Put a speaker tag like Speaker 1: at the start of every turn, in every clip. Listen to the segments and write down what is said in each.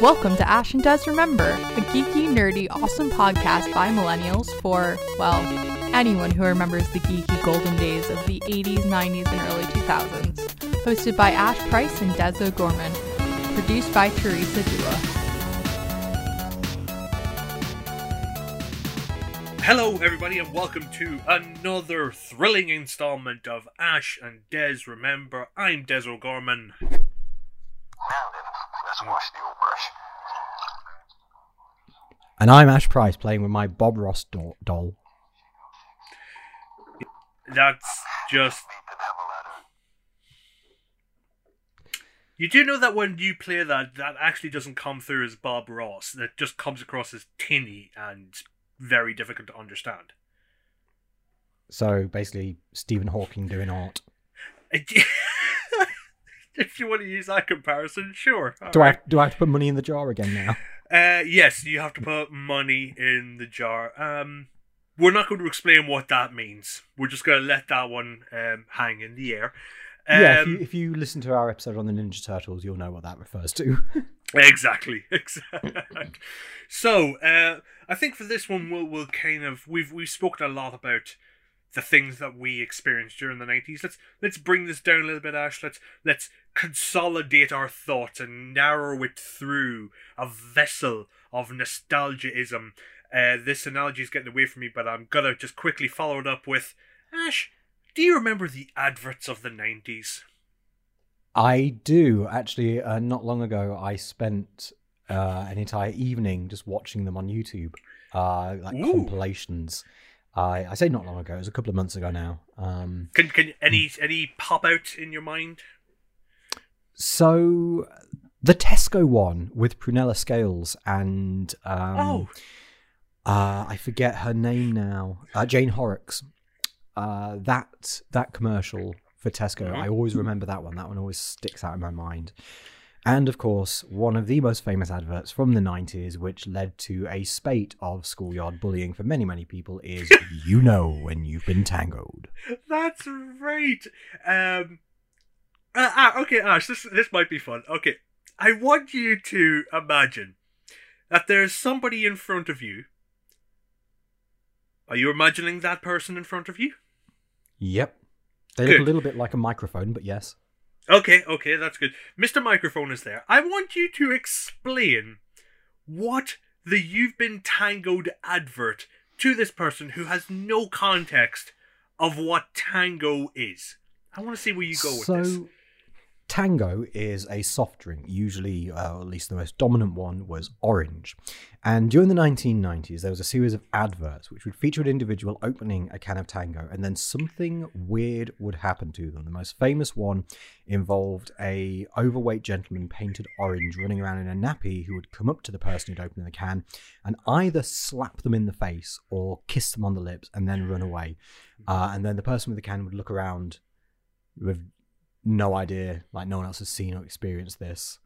Speaker 1: Welcome to Ash and Des Remember, a geeky, nerdy, awesome podcast by millennials for, well, anyone who remembers the geeky golden days of the 80s, 90s, and early 2000s. Hosted by Ash Price and Des O'Gorman. Produced by Teresa Dua.
Speaker 2: Hello, everybody, and welcome to another thrilling installment of Ash and Des Remember. I'm Des O'Gorman.
Speaker 3: Now then, let's the old brush.
Speaker 4: And I'm Ash Price playing with my Bob Ross do- doll.
Speaker 2: That's just.
Speaker 3: Beat the devil out of
Speaker 2: You do know that when you play that, that actually doesn't come through as Bob Ross. That just comes across as tinny and very difficult to understand.
Speaker 4: So basically, Stephen Hawking doing art.
Speaker 2: if you want to use that comparison, sure.
Speaker 4: Do I have, do I have to put money in the jar again now?
Speaker 2: Uh, yes, you have to put money in the jar. Um, we're not going to explain what that means. We're just going to let that one um, hang in the air. Um,
Speaker 4: yeah, if you, if you listen to our episode on the Ninja Turtles, you'll know what that refers to.
Speaker 2: exactly, exactly. so, uh, I think for this one, we'll we'll kind of we've we've spoken a lot about the things that we experienced during the nineties. Let's let's bring this down a little bit, Ash. Let's let's consolidate our thoughts and narrow it through a vessel of nostalgiaism. Uh, this analogy is getting away from me, but I'm gonna just quickly follow it up with Ash. Do you remember the adverts of the nineties?
Speaker 4: I do actually. Uh, not long ago, I spent uh, an entire evening just watching them on YouTube, uh, like
Speaker 2: Ooh.
Speaker 4: compilations. I I say not long ago; it was a couple of months ago now. Um,
Speaker 2: Can can any any pop out in your mind?
Speaker 4: so the Tesco one with Prunella Scales and um,
Speaker 2: oh,
Speaker 4: uh, I forget her name now. Uh, Jane Horrocks. Uh, that that commercial for Tesco,
Speaker 2: Mhm.
Speaker 4: I always remember that one. That one always sticks out in my mind. And of course, one of the most famous adverts from the 90s, which led to a spate of schoolyard bullying for many, many people, is You Know When You've Been Tangoed.
Speaker 2: That's right. Um. Uh, ah, okay, Ash. This this might be fun. Okay, I want you to imagine that there's somebody in front of you. Are you imagining that person in front of you?
Speaker 4: Yep. They
Speaker 2: Good.
Speaker 4: look a little bit like a microphone, but yes.
Speaker 2: Okay, okay, that's good. Mr. Microphone is there. I want you to explain what the You've Been Tangoed advert to this person who has no context of what tango is. I want to see where you go with
Speaker 4: so,
Speaker 2: this.
Speaker 4: Tango is a soft drink. Usually, uh, at least the most dominant one was orange. And during the 1990s, there was a series of adverts which would feature an individual opening a can of Tango, and then something weird would happen to them. The most famous one involved a overweight gentleman painted orange running around in a nappy who would come up to the person who'd opened the can and either slap them in the face or kiss them on the lips and then run away. Uh, and then the person with the can would look around with no idea, like no one else has seen or experienced this.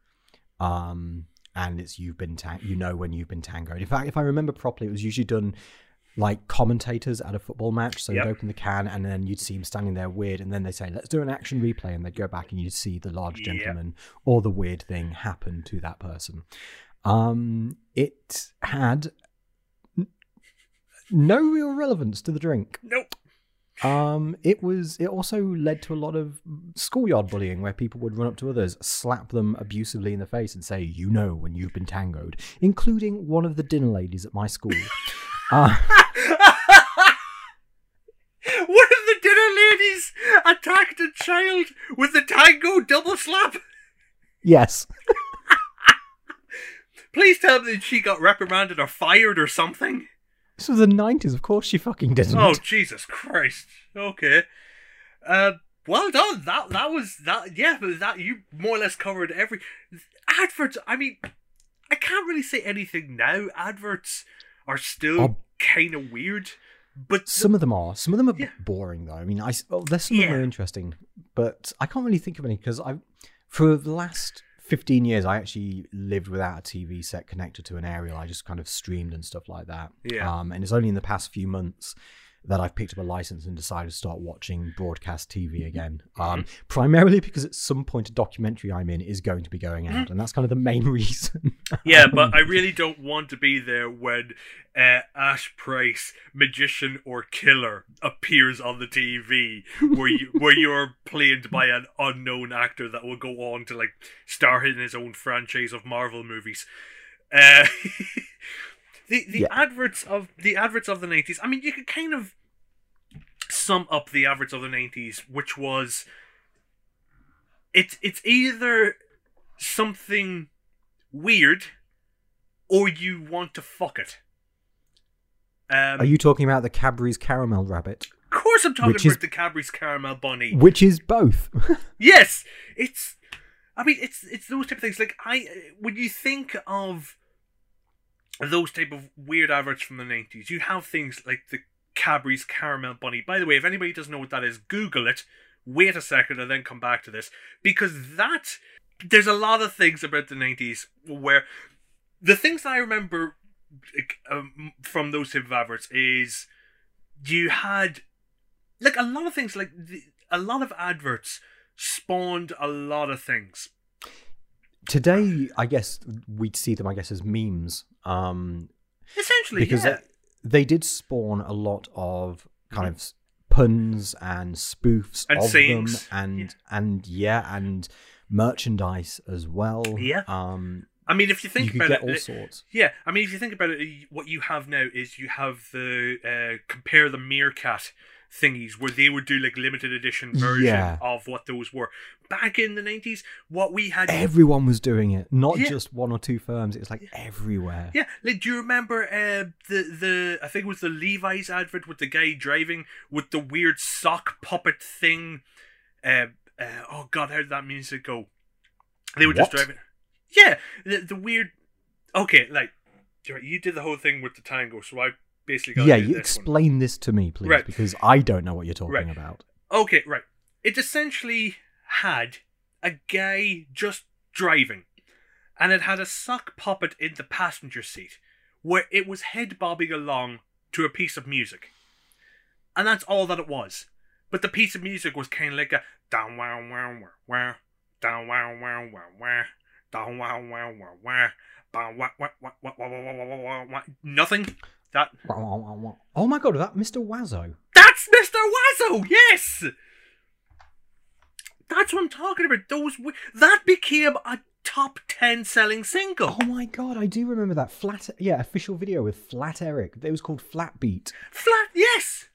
Speaker 4: Um, and it's you've been tang- you know when you've been tangoed. In fact, if I remember properly, it was usually done like commentators at a football match. So
Speaker 2: Yep.
Speaker 4: you'd open the can and then you'd see him standing there weird, and then they say, "Let's do an action replay," and they'd go back and you'd see the large
Speaker 2: Yep.
Speaker 4: gentleman or the weird thing happen to that person. Um, it had n- no real relevance to the drink.
Speaker 2: Nope.
Speaker 4: Um, it was. It also led to a lot of schoolyard bullying, where people would run up to others, slap them abusively in the face, and say, "You know when you've been tangoed," including one of the dinner ladies at my school. uh,
Speaker 2: One of the dinner ladies attacked a child with the tango double slap.
Speaker 4: yes,
Speaker 2: Please tell me that she got reprimanded or fired or something.
Speaker 4: This was the nineties. Of course, she fucking didn't.
Speaker 2: Oh Jesus Christ! Okay, uh, well done. That that was that. Yeah, but that you more or less covered every adverts. I mean, I can't really say anything now. Adverts are still
Speaker 4: Oh.
Speaker 2: kind of weird, but
Speaker 4: Some of them are. Some of them are
Speaker 2: Yeah.
Speaker 4: boring, though. I mean, I well, there's some of them are interesting, but I can't really think of any because I, for the last 15 years, I actually lived without a TV set connected to an aerial. I just kind of streamed and stuff like that.
Speaker 2: Yeah.
Speaker 4: Um, and it's only in the past few months that I've picked up a license and decided to start watching broadcast TV again. Um, primarily because at some point a documentary I'm in is going to be going out, and that's kind of the main reason.
Speaker 2: Yeah, but I really don't want to be there when uh, Ash Price, magician or killer, appears on the TV where you where you're played by an unknown actor that will go on to like star in his own franchise of Marvel movies. Uh, the the
Speaker 4: Yeah.
Speaker 2: adverts of the adverts of the nineties. I mean, you could kind of sum up the adverts of the nineties, which was it's it's either something weird or you want to fuck it. Um,
Speaker 4: Are you talking about the Cadbury's Caramel Rabbit,
Speaker 2: Of course, I'm talking
Speaker 4: Which is-
Speaker 2: about the Cadbury's Caramel Bunny.
Speaker 4: which is both?
Speaker 2: Yes, it's. I mean, it's it's those type of things. Like I, when you think of those type of weird adverts from the nineties, you have things like the Cadbury's Caramel Bunny. By the way, if anybody doesn't know what that is, Google it. Wait a second and then come back to this because that there's a lot of things about the nineties where the things I remember um, from those type of adverts is you had like a lot of things like the, a lot of adverts spawned a lot of things
Speaker 4: Today, I guess we'd see them, I guess, as memes. Um,
Speaker 2: essentially
Speaker 4: because
Speaker 2: yeah.
Speaker 4: they, they did spawn a lot of kind of puns and spoofs
Speaker 2: And
Speaker 4: of
Speaker 2: sayings.
Speaker 4: them and
Speaker 2: Yeah.
Speaker 4: and yeah and merchandise as well
Speaker 2: Yeah.
Speaker 4: um
Speaker 2: I mean if you
Speaker 4: you
Speaker 2: think
Speaker 4: could
Speaker 2: about
Speaker 4: get
Speaker 2: it
Speaker 4: all sorts
Speaker 2: yeah I mean if you think about it what you have now is you have the uh, compare the meerkat thingies where they would do like limited edition version
Speaker 4: Yeah.
Speaker 2: of what those were back in the 90s what we had
Speaker 4: everyone was doing it not
Speaker 2: Yeah.
Speaker 4: just one or two firms it was like everywhere
Speaker 2: Yeah, like do you remember uh, the the I think it was the Levi's advert with the guy driving with the weird sock puppet thing. Uh, uh, oh God, how did that music go? They were just driving. Yeah, the the weird. Okay, like you did the whole thing with the tango, so I basically
Speaker 4: yeah you explain this, this to me please
Speaker 2: right.
Speaker 4: because i don't know what you're talking
Speaker 2: right.
Speaker 4: about
Speaker 2: okay right it essentially had a guy just driving and it had a sock puppet in the passenger seat where it was head bobbing along to a piece of music and that's all that it was but the piece of music was kind of like a down wow wow wow wow down wow wow wow wow down wow wow wow wow Nothing. That
Speaker 4: oh my god that mr Oizo
Speaker 2: that's Mr. Oizo, yes! That's what I'm talking about. Those That became a top 10 selling single.
Speaker 4: oh my god i do remember that flat yeah official video with flat eric it was called flat beat
Speaker 2: Flat, yes!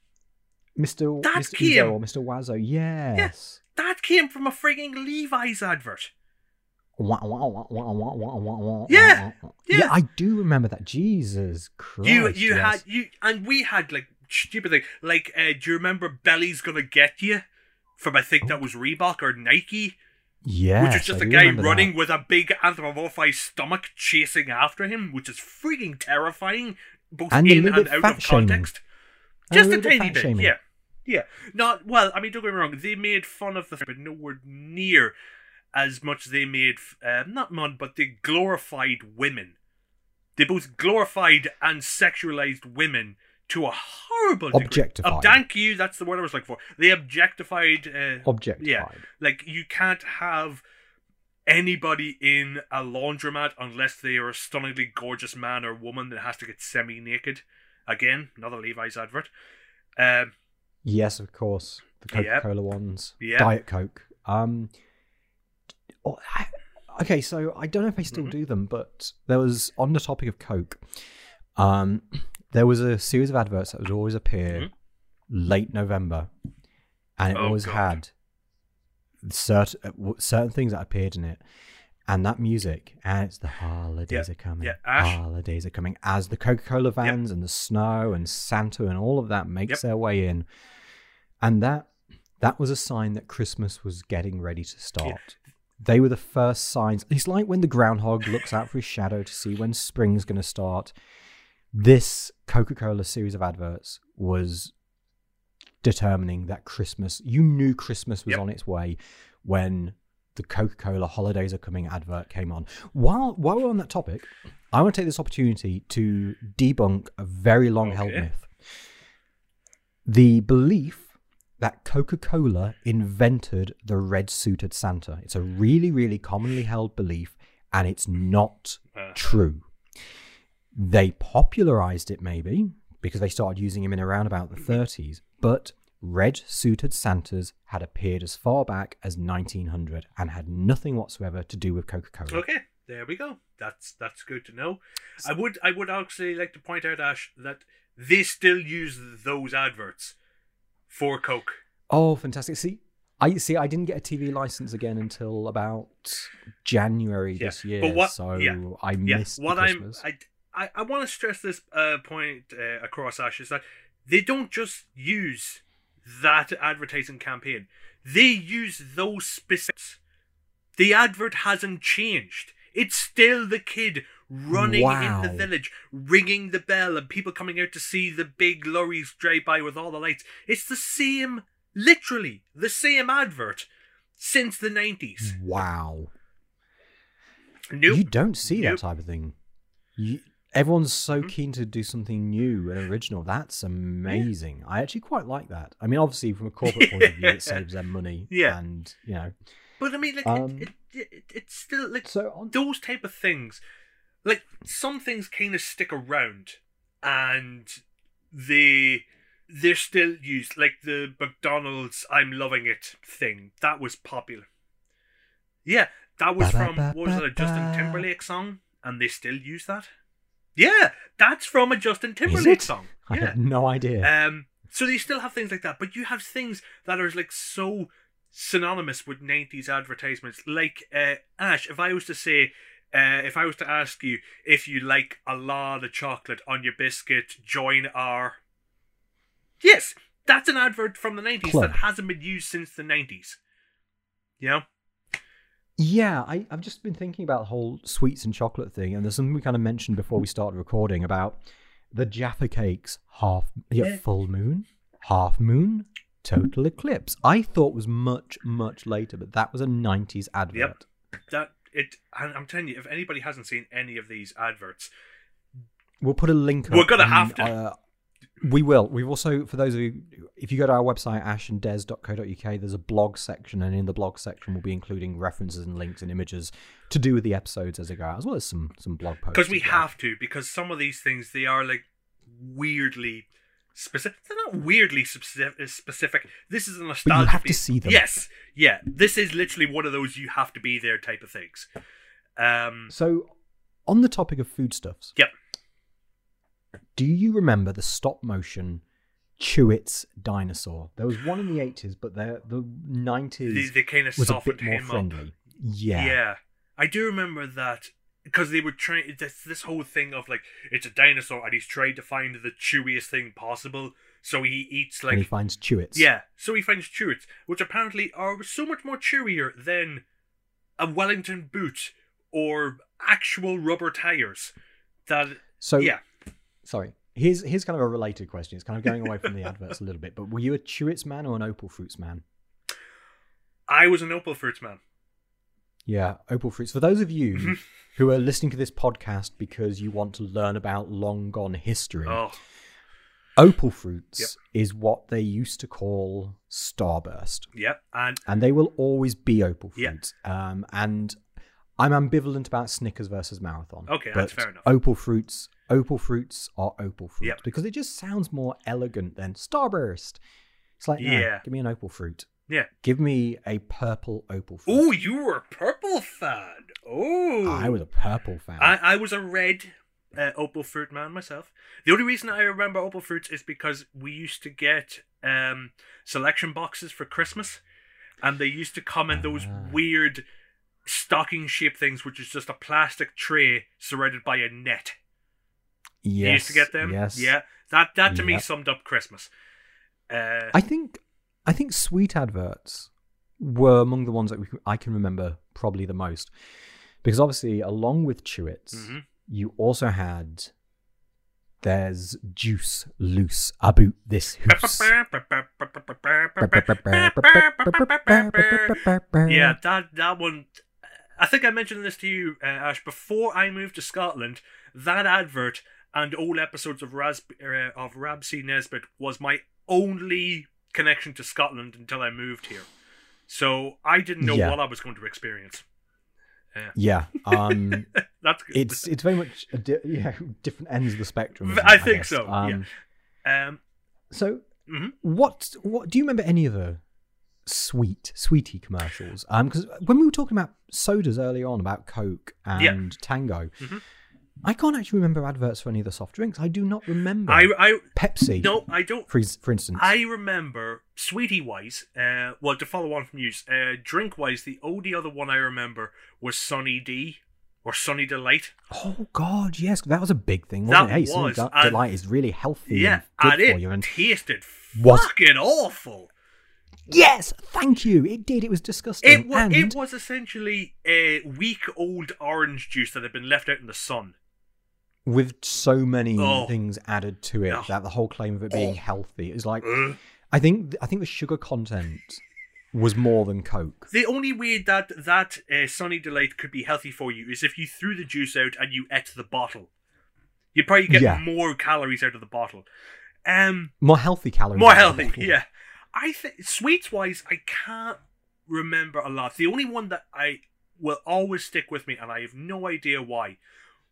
Speaker 4: Mr.
Speaker 2: That
Speaker 4: Mr.
Speaker 2: came-
Speaker 4: Uzo or Mr. Oizo, yes.
Speaker 2: That came from a frigging Levi's advert.
Speaker 4: Wah, wah, wah,
Speaker 2: Yeah,
Speaker 4: wah.
Speaker 2: yeah.
Speaker 4: I do remember that. Jesus Christ.
Speaker 2: you you
Speaker 4: yes.
Speaker 2: had you and we had like stupid thing like uh, do you remember Belly's gonna get you from I think that was Reebok or Nike
Speaker 4: Yeah,
Speaker 2: which is just
Speaker 4: I
Speaker 2: a guy
Speaker 4: remember that.
Speaker 2: running with a big anthropomorphized stomach chasing after him which is freaking terrifying both
Speaker 4: And
Speaker 2: in and out of context
Speaker 4: a
Speaker 2: just a
Speaker 4: bit
Speaker 2: tiny bit
Speaker 4: shaming.
Speaker 2: yeah yeah not well I mean don't get me wrong they made fun of the but nowhere near as much as they made uh, not fun but they glorified women they both glorified and sexualized women to a horrible degree.
Speaker 4: Objectified.
Speaker 2: Oh, thank you. That's the word I was looking for. They objectified. Uh,
Speaker 4: Objectified.
Speaker 2: Yeah, like you can't have anybody in a laundromat unless they are a stunningly gorgeous man or woman that has to get semi-naked. Again, another Levi's advert. Um,
Speaker 4: Yes, of course. The Coca Cola ones.
Speaker 2: Yep.
Speaker 4: Diet Coke. Um, oh, okay, so I don't know if they still
Speaker 2: Mhm.
Speaker 4: do them, but there was, on the topic of Coke, um, there was a series of adverts that would always appear late November, and it
Speaker 2: Mm-hmm. Oh,
Speaker 4: always
Speaker 2: God.
Speaker 4: had certain, certain things that appeared in it. And that music, and it's the holidays
Speaker 2: Yeah,
Speaker 4: are coming.
Speaker 2: yeah, Ash.
Speaker 4: Holidays are coming as the Coca Cola vans and the snow and Santa and all of that makes
Speaker 2: Yep.
Speaker 4: their way in, and that that was a sign that Christmas was getting ready to start. They were the first signs. It's like when the groundhog looks out for his shadow to see when spring's going to start. This Coca Cola series of adverts was determining that Christmas, you knew Christmas was
Speaker 2: Yep.
Speaker 4: on its way when the Coca Cola holidays are coming advert came on. While, while we're on that topic, I want to take this opportunity to debunk a very long held
Speaker 2: Okay.
Speaker 4: myth. the belief that Coca Cola invented the red suited Santa. It's a really, really commonly held belief, and it's not
Speaker 2: Uh,
Speaker 4: true. They popularized it maybe because they started using him in around about the 30s, but red suited Santas had appeared as far back as 1900 and had nothing whatsoever to do with Coca Cola.
Speaker 2: Okay, there we go. That's that's good to know. I would I would actually like to point out Ash that they still use those adverts for Coke.
Speaker 4: Oh, fantastic! See, I see. I didn't get a TV license again until about January
Speaker 2: Yeah,
Speaker 4: this year,
Speaker 2: but what-
Speaker 4: so
Speaker 2: yeah,
Speaker 4: I
Speaker 2: Yeah,
Speaker 4: missed
Speaker 2: what
Speaker 4: the
Speaker 2: I'm I I, I want to stress this uh, point uh, across Ash is that they don't just use that advertising campaign. They use those specifics. The advert hasn't changed. It's still the kid running in the village, ringing the bell, and people coming out to see the big lorries drive by with all the lights. It's the same, literally, the same advert since the 90s.
Speaker 4: Wow,
Speaker 2: Nope.
Speaker 4: you don't see
Speaker 2: Nope.
Speaker 4: that type of thing. You, everyone's so
Speaker 2: Mhm.
Speaker 4: keen to do something new and original. That's amazing. I actually quite like that. I mean, obviously, from a corporate point of view, it saves them money.
Speaker 2: Yeah.
Speaker 4: and you know,
Speaker 2: But I mean, like,
Speaker 4: Um,
Speaker 2: it, it, it, it's still, like,
Speaker 4: so on.
Speaker 2: those type of things like some things kind of stick around and they they're still used like the mcdonald's i'm loving it thing that was popular. Yeah that was from what was it a justin timberlake song and they still use that? Yeah that's from a justin timberlake song.
Speaker 4: I had no idea.
Speaker 2: um, so they still have things like that, but you have things that are like so synonymous with '90s advertisements. Like uh, Ash, if I was to say, uh, if I was to ask you if you like a lot of chocolate on your biscuit, join our. Yes, that's an advert from the '90s
Speaker 4: Club.
Speaker 2: that hasn't been used since the '90s. You know?
Speaker 4: Yeah, I, I've just been thinking about the whole sweets and chocolate thing, and there's something we kind of mentioned before we started recording about the Jaffa cakes half yeah,
Speaker 2: Yeah.
Speaker 4: full moon, half moon, total eclipse. I thought was much much later, but that was a '90s advert.
Speaker 2: Yep, That it. And I'm telling you, if anybody hasn't seen any of these adverts,
Speaker 4: We'll put a link.
Speaker 2: We're gonna
Speaker 4: and,
Speaker 2: have to.
Speaker 4: Uh, we will. We've also, for those of you, if you go to our website ashanddes.co.uk, there's a blog section, and in the blog section, we'll be including references and links and images to do with the episodes as they go out, as well as some some blog posts.
Speaker 2: because we have to because some of these things they are like weirdly specific they're not weirdly specific, specific. this is a nostalgia You
Speaker 4: have to see them.
Speaker 2: yes yeah this is literally one of those you have to be there type of things um
Speaker 4: So, on the topic of foodstuffs,
Speaker 2: Yep.
Speaker 4: Do you remember the stop motion Chewits dinosaur? There was one in the eighties, but the the nineties
Speaker 2: they, they kind of
Speaker 4: was a bit more
Speaker 2: him
Speaker 4: friendly.
Speaker 2: up
Speaker 4: Yeah.
Speaker 2: yeah i do remember that because they were trying this, this whole thing of like it's a dinosaur and he's trying to find the chewiest thing possible so he eats like
Speaker 4: and he finds Chewits.
Speaker 2: Yeah, so he finds Chewits, which apparently are so much more chewier than a Wellington boot or actual rubber tires. That
Speaker 4: So
Speaker 2: yeah,
Speaker 4: sorry. Here's here's kind of a related question. It's kind of going away from the adverts a little bit. But were you a Chewits man or an Opal Fruits man?
Speaker 2: I was an Opal Fruits man.
Speaker 4: Yeah, Opal Fruits. For those of you who are listening to this podcast because you want to learn about long gone history,
Speaker 2: Oh,
Speaker 4: Opal Fruits
Speaker 2: Yep.
Speaker 4: is what they used to call Starburst.
Speaker 2: yeah, and
Speaker 4: and they will always be opal fruits. Um, and I'm ambivalent about Snickers versus Marathon.
Speaker 2: Okay, that's fair enough.
Speaker 4: Opal fruits, opal fruits are opal fruits
Speaker 2: Yep.
Speaker 4: because it just sounds more elegant than Starburst. It's like, no,
Speaker 2: Yeah.
Speaker 4: give me an opal fruit.
Speaker 2: Yeah.
Speaker 4: Give me a purple opal fruit.
Speaker 2: Oh, you were a purple fan. Oh,
Speaker 4: I was a purple fan.
Speaker 2: I, I was a red uh, opal fruit man myself. The only reason I remember opal fruits is because we used to get um, selection boxes for Christmas, and they used to come in those
Speaker 4: Ah.
Speaker 2: weird stocking shaped things, which is just a plastic tray surrounded by a net.
Speaker 4: yes,
Speaker 2: you used to get them.
Speaker 4: Yes.
Speaker 2: Yeah, that that to me summed up Christmas. Uh,
Speaker 4: I think I think sweet adverts were among the ones that we, I can remember probably the most because obviously along with Chewits,
Speaker 2: Mhm.
Speaker 4: you also had there's juice loose about this hoose.
Speaker 2: yeah, that that one. I think I mentioned this to you, uh, Ash, before I moved to Scotland. That advert and all episodes of Ras uh, of Rab C. Nesbitt was my only connection to Scotland until I moved here. So I didn't know
Speaker 4: Yeah.
Speaker 2: what I was going to experience.
Speaker 4: Yeah. yeah Um,
Speaker 2: That's good.
Speaker 4: it's it's very much a di- yeah different ends of the spectrum.
Speaker 2: I
Speaker 4: it,
Speaker 2: think
Speaker 4: guess.
Speaker 2: so,
Speaker 4: Um,
Speaker 2: um,
Speaker 4: So,
Speaker 2: Mhm.
Speaker 4: what what do you remember any of the sweet sweetie commercials? Um, because when we were talking about sodas earlier on about Coke and
Speaker 2: Yeah.
Speaker 4: Tango,
Speaker 2: Mhm.
Speaker 4: I can't actually remember adverts for any of the soft drinks. I do not remember
Speaker 2: I, I,
Speaker 4: Pepsi.
Speaker 2: no, I don't.
Speaker 4: for, for instance.
Speaker 2: I remember sweetie wise. Uh, well, to follow on from you, uh, drink wise, the only other one I remember was Sunny D or Sunny Delight.
Speaker 4: oh God, yes, that was a big thing. Wasn't
Speaker 2: That
Speaker 4: it? Hey,
Speaker 2: was,
Speaker 4: Del-
Speaker 2: and-
Speaker 4: Delight is really healthy.
Speaker 2: Yeah,
Speaker 4: and
Speaker 2: and it
Speaker 4: you. And
Speaker 2: tasted
Speaker 4: Was-
Speaker 2: fucking awful.
Speaker 4: yes, thank you. It did. It was disgusting.
Speaker 2: It was,
Speaker 4: and
Speaker 2: it was essentially a week old orange juice that had been left out in the sun.
Speaker 4: With so many
Speaker 2: Oh.
Speaker 4: things added to it
Speaker 2: Oh.
Speaker 4: that the whole claim of it being
Speaker 2: Oh.
Speaker 4: healthy is like
Speaker 2: Ugh.
Speaker 4: I think I think the sugar content was more than Coke.
Speaker 2: The only way that that uh, Sunny Delight could be healthy for you is if you threw the juice out and you ate the bottle. You'd probably get
Speaker 4: Yeah.
Speaker 2: more calories out of the bottle. Um,
Speaker 4: More healthy calories.
Speaker 2: more
Speaker 4: out of the
Speaker 2: healthy, yeah. I think sweets wise, I can't remember a lot. The only one that I will always stick with me, and I have no idea why,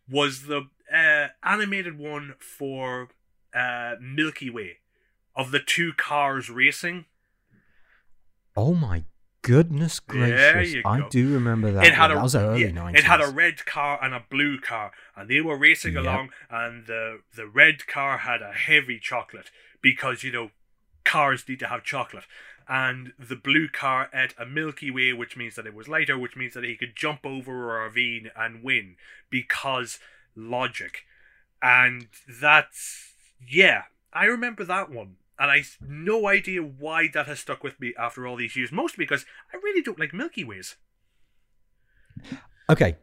Speaker 2: was the uh, animated one for uh, Milky Way of the two cars racing.
Speaker 4: Oh my goodness gracious! I
Speaker 2: go.
Speaker 4: do remember that.
Speaker 2: it had
Speaker 4: one.
Speaker 2: a
Speaker 4: that was early
Speaker 2: yeah,
Speaker 4: nineties.
Speaker 2: it had a red car and a blue car, and they were racing
Speaker 4: Yep.
Speaker 2: along, and the the red car had a heavy chocolate because you know cars need to have chocolate, and the blue car ate a Milky Way, which means that it was lighter, which means that he could jump over a ravine and win because logic, and that's yeah, I remember that one. And I no idea why that has stuck with me after all these years. Mostly because I really don't like Milky Ways.
Speaker 4: Okay,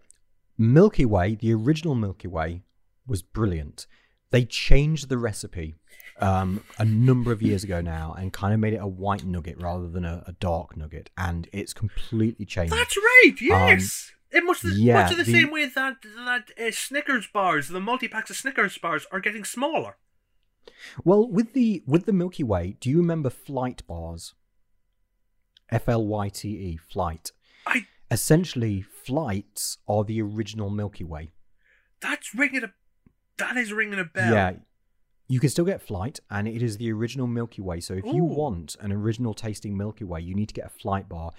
Speaker 4: Milky Way, the original Milky Way, was brilliant. They changed the recipe um, a number of years ago now and kind of made it a white nugget rather than a, a dark nugget, and it's completely changed.
Speaker 2: That's right. Yes, it must
Speaker 4: yeah,
Speaker 2: much of the,
Speaker 4: the-
Speaker 2: same way that that uh, Snickers bars, the multi packs of Snickers bars, are getting smaller.
Speaker 4: Well, with the with the Milky Way, do you remember Flyte bars? F L Y T E, Flyte.
Speaker 2: I
Speaker 4: Essentially, Flytes are the original Milky Way.
Speaker 2: that's ringing a that is ringing a bell.
Speaker 4: Yeah. You can still get Flyte, and it is the original Milky Way. So if you want an original tasting Milky Way, you need to get a Flyte bar.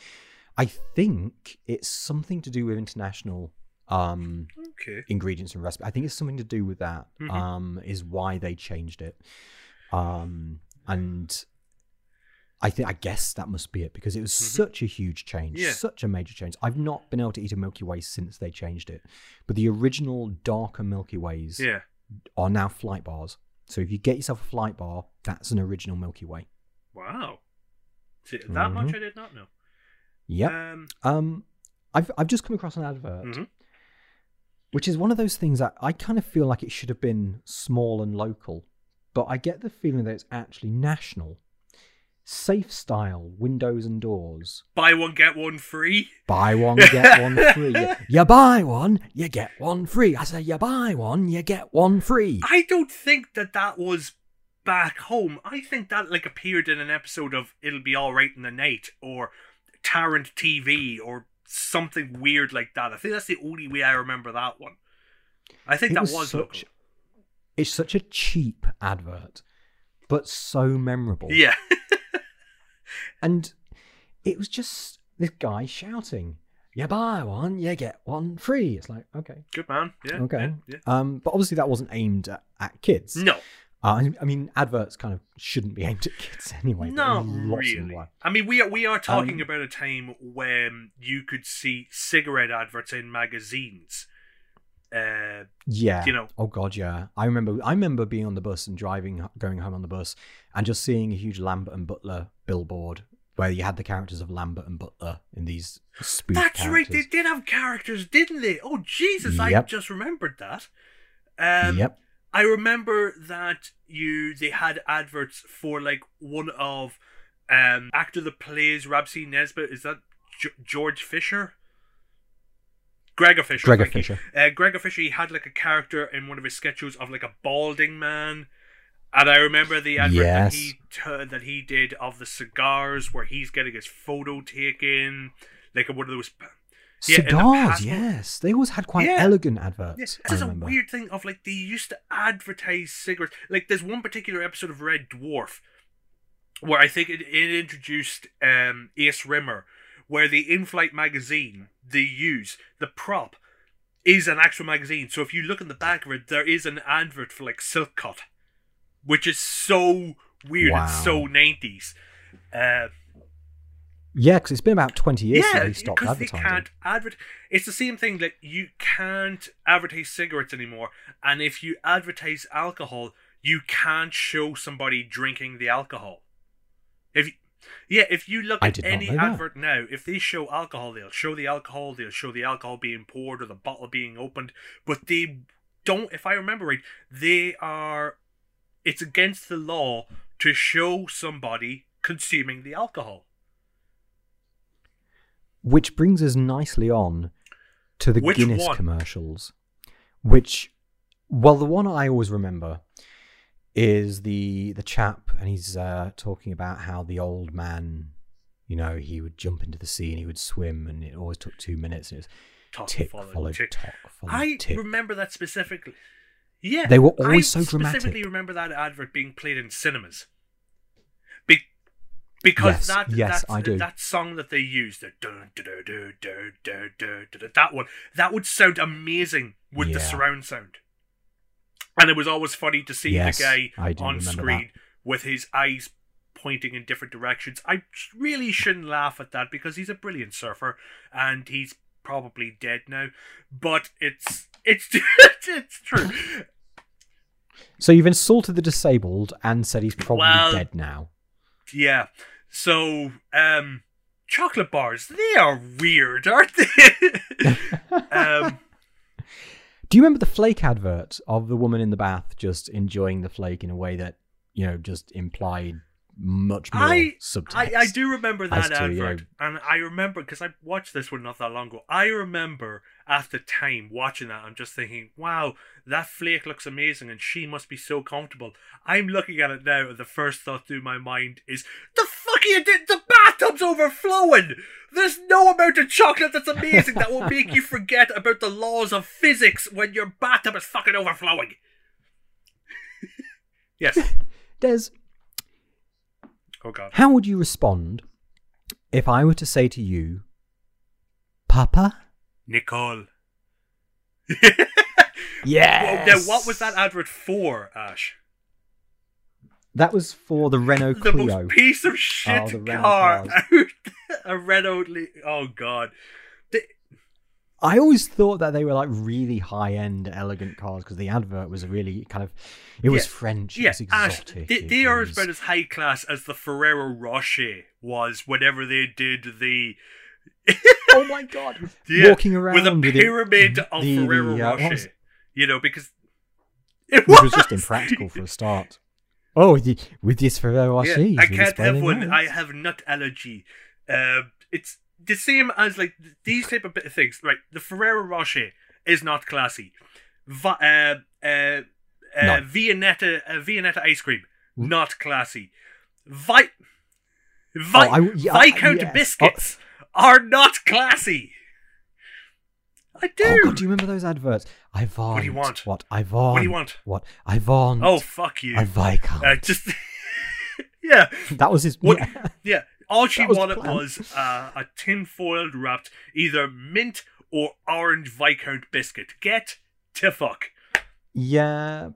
Speaker 4: I think it's something to do with international um,
Speaker 2: Okay.
Speaker 4: ingredients and recipe. I think it's something to do with that.
Speaker 2: Mhm.
Speaker 4: Um, is why they changed it. Um, and I think I guess that must be it because it was such a huge change,
Speaker 2: Mm-hmm. Yeah.
Speaker 4: such a major change. I've not been able to eat a Milky Way since they changed it, but the original darker Milky Ways
Speaker 2: Yeah.
Speaker 4: are now Flyte bars. So if you get yourself a Flyte bar, that's an original Milky Way.
Speaker 2: Wow. See, that much
Speaker 4: Mhm.
Speaker 2: I did not know.
Speaker 4: Yep.
Speaker 2: Um.
Speaker 4: Um, I've I've just come across an advert,
Speaker 2: Mhm.
Speaker 4: which is one of those things that I kind of feel like it should have been small and local, but I get the feeling that it's actually national. Safe style windows and doors.
Speaker 2: Buy one get one free.
Speaker 4: Buy one get one free. You buy one, you get one free. I say you buy one, you get one free.
Speaker 2: I don't think that that was back home. I think that like appeared in an episode of It'll Be All Right in the Night or Tarrant TV or something weird like that. I think that's the only way I remember that one. I think
Speaker 4: It
Speaker 2: that
Speaker 4: was
Speaker 2: was,
Speaker 4: such-
Speaker 2: local.
Speaker 4: It's such a cheap advert, but so memorable.
Speaker 2: Yeah.
Speaker 4: And it was just this guy shouting, "You buy one, you get one free." It's like, okay,
Speaker 2: Good man. Yeah.
Speaker 4: okay.
Speaker 2: Yeah.
Speaker 4: Um, but obviously that wasn't aimed at, at kids.
Speaker 2: No.
Speaker 4: Uh, I- I mean, adverts kind of shouldn't be aimed at kids anyway. but
Speaker 2: Not
Speaker 4: lots and
Speaker 2: really. I mean, we are we are talking
Speaker 4: Um,
Speaker 2: about a time when you could see cigarette adverts in magazines. Uh,
Speaker 4: Yeah.
Speaker 2: You know.
Speaker 4: Oh god, yeah. I remember. I remember being on the bus and driving, going home on the bus, and just seeing a huge Lambert and Butler billboard where you had the characters of Lambert and Butler in these spoof
Speaker 2: that's right. They did have characters, didn't they? Oh Jesus! I just remembered that. Um,
Speaker 4: yep.
Speaker 2: I remember that you they had adverts for like one of um actor that plays Rab C. Nesbitt. Is that G- George Fisher? Gregor Fisher.
Speaker 4: Gregor. Fisher.
Speaker 2: Uh, Gregor Fisher. He had like a character in one of his sketches of like a balding man, And I remember the advert
Speaker 4: Yes.
Speaker 2: that he t- that he did of the cigars, where he's getting his photo taken, like one of those. Yeah, in the
Speaker 4: yes. They always had quite
Speaker 2: Yeah.
Speaker 4: elegant
Speaker 2: Yeah,
Speaker 4: adverts. I
Speaker 2: there's a weird thing of like they used to advertise cigarettes. Like there's one particular episode of Red Dwarf where I think it, it introduced um, Ace Rimmer, where the in-flight magazine they use the prop is an actual magazine. So if you look in the back of it, there is an advert for like Silk Cut, which is so weird and so 90s. Uh,
Speaker 4: Yeah, because it's been about 20 years
Speaker 2: yeah,
Speaker 4: since they stopped
Speaker 2: because they
Speaker 4: advertising.
Speaker 2: can't advert. It's the same thing that you can't advertise cigarettes anymore, and if you advertise alcohol, you can't show somebody drinking the alcohol. If you, yeah, if you look
Speaker 4: I
Speaker 2: at any
Speaker 4: know that.
Speaker 2: advert now, if they show alcohol, they'll show the alcohol, they'll show the alcohol being poured or the bottle being opened, but they don't. If I remember right, they are. It's against the law to show somebody consuming the alcohol.
Speaker 4: Which brings us nicely on to the
Speaker 2: Which
Speaker 4: Guinness
Speaker 2: one?
Speaker 4: commercials. Which, well, the one I always remember is the the chap, and he's uh, talking about how the old man, you know, he would jump into the sea and he would swim, and it always took two minutes. And it was
Speaker 2: Talk
Speaker 4: tick
Speaker 2: followed
Speaker 4: followed
Speaker 2: tick.
Speaker 4: tock followed
Speaker 2: I
Speaker 4: tick.
Speaker 2: remember that specifically. Yeah,
Speaker 4: They were always
Speaker 2: I
Speaker 4: so dramatic.
Speaker 2: I specifically remember that advert being played in cinemas because
Speaker 4: yes,
Speaker 2: that
Speaker 4: yes, I do.
Speaker 2: that song that they use the dun, dun, dun, dun, dun, dun, dun, that one that would sound amazing with
Speaker 4: yeah.
Speaker 2: the surround sound. And it was always funny to see
Speaker 4: yes,
Speaker 2: the guy on screen that. with his eyes pointing in different directions. I really shouldn't laugh at that because he's a brilliant surfer and he's probably dead now, but it's it's it's true.
Speaker 4: So you've insulted the disabled and said he's probably
Speaker 2: well,
Speaker 4: dead now.
Speaker 2: Yeah. So, um, chocolate bars, they are weird, aren't they? um,
Speaker 4: Do you remember the flake advert of the woman in the bath just enjoying the flake in a way that you know just implied much more
Speaker 2: I,
Speaker 4: subtext?
Speaker 2: I I do remember
Speaker 4: as
Speaker 2: that
Speaker 4: to, you
Speaker 2: advert, and I remember because I watched this one not that long ago. I remember at the time watching that, I'm just thinking, "Wow, that flake looks amazing, and she must be so comfortable." I'm looking at it now, and the first thought through my mind is, "The fuck are you doing? The bathtub's overflowing. There's no amount of chocolate that's amazing that will make you forget about the laws of physics when your bathtub is fucking overflowing." yes.
Speaker 4: Des,
Speaker 2: Oh god.
Speaker 4: how would you respond if I were to say to you, Papa?
Speaker 2: Nicole.
Speaker 4: Yes.
Speaker 2: Now, what was that advert for, Ash?
Speaker 4: That was for the Renault Clio.
Speaker 2: the most piece of oh, shit
Speaker 4: Oh, the Renault
Speaker 2: car out. a Renault. Le- oh god. The-
Speaker 4: I always thought that they were like really high end, elegant cars because the advert was really kind of. It was
Speaker 2: Yeah.
Speaker 4: French. It
Speaker 2: yeah,
Speaker 4: was exotic.
Speaker 2: They, they are
Speaker 4: was-
Speaker 2: about as high class as the Ferrero Rocher was whenever they did the
Speaker 4: oh my god!
Speaker 2: yeah,
Speaker 4: Walking around
Speaker 2: with a
Speaker 4: with it-
Speaker 2: pyramid of
Speaker 4: the- the,
Speaker 2: Ferrero
Speaker 4: uh,
Speaker 2: Rocher.
Speaker 4: was-
Speaker 2: You know because it
Speaker 4: which was just impractical for a start. Oh, with, the, with this Ferrero Rocher,
Speaker 2: Yeah, I can't have one. I have nut allergy. Uh, it's the same as like these type of bit of things. Right, the Ferrero Rocher is not classy. Va- uh, uh, uh,
Speaker 4: No.
Speaker 2: Viennetta, uh, Viennetta ice cream,
Speaker 4: Hmm?
Speaker 2: not classy. Vi- Vi-
Speaker 4: Oh, I- yeah,
Speaker 2: Viscount
Speaker 4: yes.
Speaker 2: biscuits are not classy. I do.
Speaker 4: Oh god, do you remember those adverts? I want.
Speaker 2: do you want?
Speaker 4: What I want?
Speaker 2: What do you want?
Speaker 4: What I want?
Speaker 2: oh fuck you.
Speaker 4: I Viscount.
Speaker 2: Uh, just yeah.
Speaker 4: that was his.
Speaker 2: What?
Speaker 4: Yeah.
Speaker 2: Yeah, all she
Speaker 4: was
Speaker 2: wanted was uh, a tin foiled wrapped either mint or orange Viscount biscuit. Get to fuck.
Speaker 4: Yeah,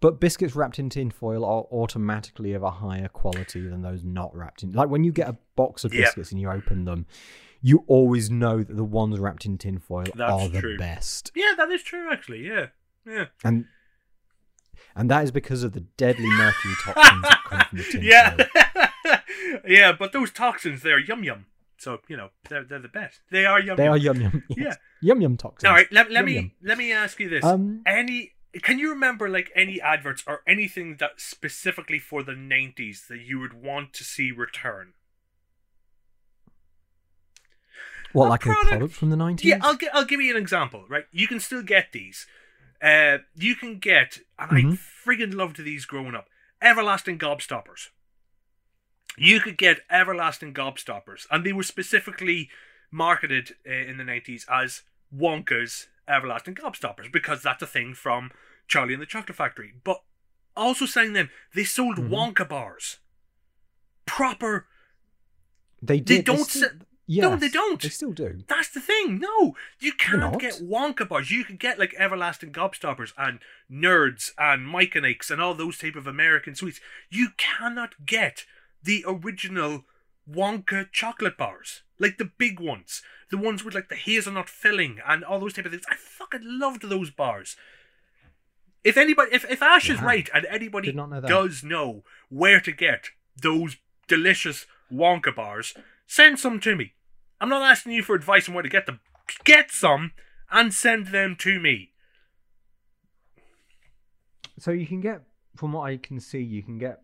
Speaker 4: but biscuits wrapped in tin foil are automatically of a higher quality than those not wrapped in. Like when you get a box of biscuits and you open them, you always know that the ones wrapped in tin foil
Speaker 2: That's
Speaker 4: are the
Speaker 2: true.
Speaker 4: best,
Speaker 2: Yeah, that is true. Actually, yeah, yeah,
Speaker 4: and and that is because of the deadly mercury toxins that come from the tin
Speaker 2: yeah,
Speaker 4: foil.
Speaker 2: yeah. But those toxins, they're yum yum. So you know, they're they're the best. They are yum. Yum.
Speaker 4: They are yum yum. Yes. Yum yum toxins.
Speaker 2: All right, let, let
Speaker 4: Yum
Speaker 2: me
Speaker 4: yum.
Speaker 2: let me ask you this:
Speaker 4: Um,
Speaker 2: any can you remember like any adverts or anything that specifically for the '90s that you would want to see return?
Speaker 4: What,
Speaker 2: a
Speaker 4: like
Speaker 2: product-
Speaker 4: a product from the nineties?
Speaker 2: Yeah, I'll I'll give you an example. Right, you can still get these. Uh, you can get, and
Speaker 4: Mhm.
Speaker 2: I friggin' loved these growing up. everlasting gobstoppers. You could get everlasting gobstoppers, and they were specifically marketed uh, in the 90s as Wonka's everlasting gobstoppers because that's a thing from Charlie and the Chocolate Factory. But also saying them, they sold
Speaker 4: Mhm.
Speaker 2: Wonka bars. Proper.
Speaker 4: They
Speaker 2: They don't
Speaker 4: still,
Speaker 2: se-
Speaker 4: yes,
Speaker 2: No, they don't.
Speaker 4: They still do.
Speaker 2: That's the thing. No, you can't get Wonka bars. You can get like everlasting gobstoppers and nerds and Mike and Ike's and all those type of American sweets. You cannot get the original Wonka chocolate bars, like the big ones, the ones with like the hazelnut filling and all those type of things. I fucking loved those bars. If anybody, if if Ash is right and anybody
Speaker 4: know
Speaker 2: does know where to get those delicious Wonka bars, send some to me. I'm not asking you for advice on where to get them. Get some and send them to me.
Speaker 4: So you can get, from what I can see, you can get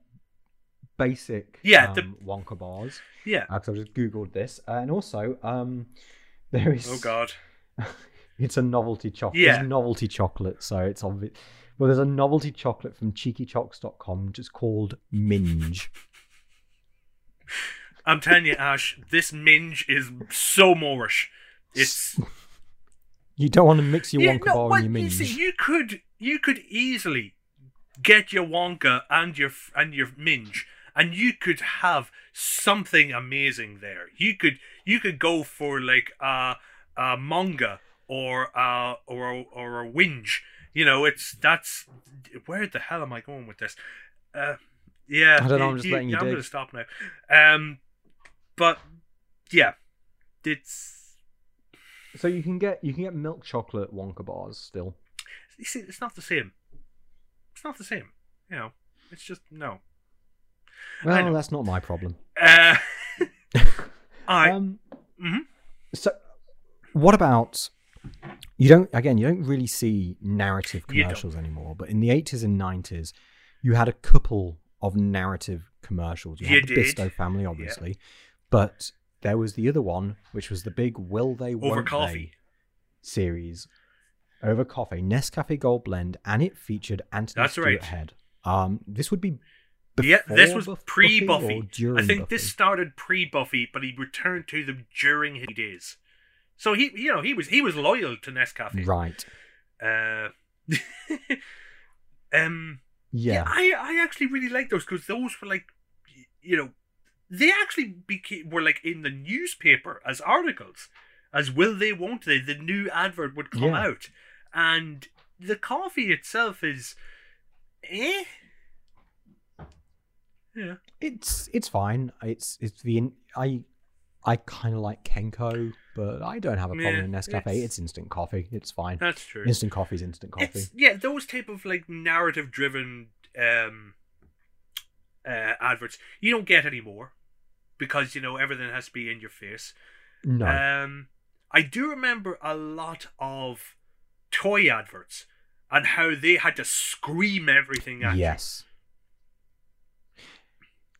Speaker 4: basic
Speaker 2: Yeah,
Speaker 4: um,
Speaker 2: the-
Speaker 4: Wonka bars.
Speaker 2: Yeah.
Speaker 4: Because I just googled this, and also um, there is.
Speaker 2: Oh God.
Speaker 4: It's a novelty chocolate.
Speaker 2: Yeah.
Speaker 4: It's novelty chocolate, so it's obvious. Well, there's a novelty chocolate from cheekychocks.com just called Minge.
Speaker 2: I'm telling you, Ash, this minge is so Moorish. It's
Speaker 4: You don't want to mix your
Speaker 2: yeah,
Speaker 4: Wonka
Speaker 2: no,
Speaker 4: bar
Speaker 2: well,
Speaker 4: and your
Speaker 2: you
Speaker 4: Minge.
Speaker 2: see, you could you could easily get your Wonka and your and your minge, and you could have something amazing there. You could you could go for like a a manga or a or a, or a whinge. You know, it's that's where the hell am I going with this? Uh, yeah,
Speaker 4: I don't know, I'm just letting you
Speaker 2: I'm
Speaker 4: dig.
Speaker 2: gonna stop now. Um, but yeah, it's
Speaker 4: So you can get you can get milk chocolate Wonka bars still.
Speaker 2: you see, it's not the same. It's not the same. You know, it's just no.
Speaker 4: Well, that's not my problem.
Speaker 2: Uh, I
Speaker 4: um,
Speaker 2: mhm.
Speaker 4: So, what about you? Don't again. You don't really see narrative commercials anymore. But in the eighties and nineties, you had a couple of narrative commercials. You,
Speaker 2: You
Speaker 4: had the
Speaker 2: did.
Speaker 4: Bisto family, obviously, but there was the other one, which was the big "Will They
Speaker 2: over
Speaker 4: Won't
Speaker 2: coffee.
Speaker 4: They" series over coffee, Nescafe Gold Blend, and it featured Anthony
Speaker 2: That's
Speaker 4: Stewart
Speaker 2: right.
Speaker 4: Head. Um, this would be.
Speaker 2: Yeah, this was pre Buffy. I think
Speaker 4: Buffy?
Speaker 2: this started pre Buffy, but he returned to them during his days. So he, you know, he was he was loyal to Nescafe.
Speaker 4: Right.
Speaker 2: Uh, um,
Speaker 4: Yeah.
Speaker 2: yeah, I I actually really like those because those were like, you know, they actually became were like in the newspaper as articles, as will they, won't they? The new advert would come
Speaker 4: Yeah.
Speaker 2: out, and the coffee itself is, eh. Yeah.
Speaker 4: It's it's fine. It's it's the in- I I kind of like Kenco, but I don't have a problem
Speaker 2: Yeah,
Speaker 4: with Nescafe.
Speaker 2: it's-
Speaker 4: It's, instant coffee. It's fine.
Speaker 2: That's true.
Speaker 4: Instant coffee is instant coffee.
Speaker 2: It's yeah, those type of like narrative driven um uh adverts you don't get anymore because you know everything has to be in your face.
Speaker 4: no,
Speaker 2: Um I do remember a lot of toy adverts and how they had to scream everything at you.
Speaker 4: yes.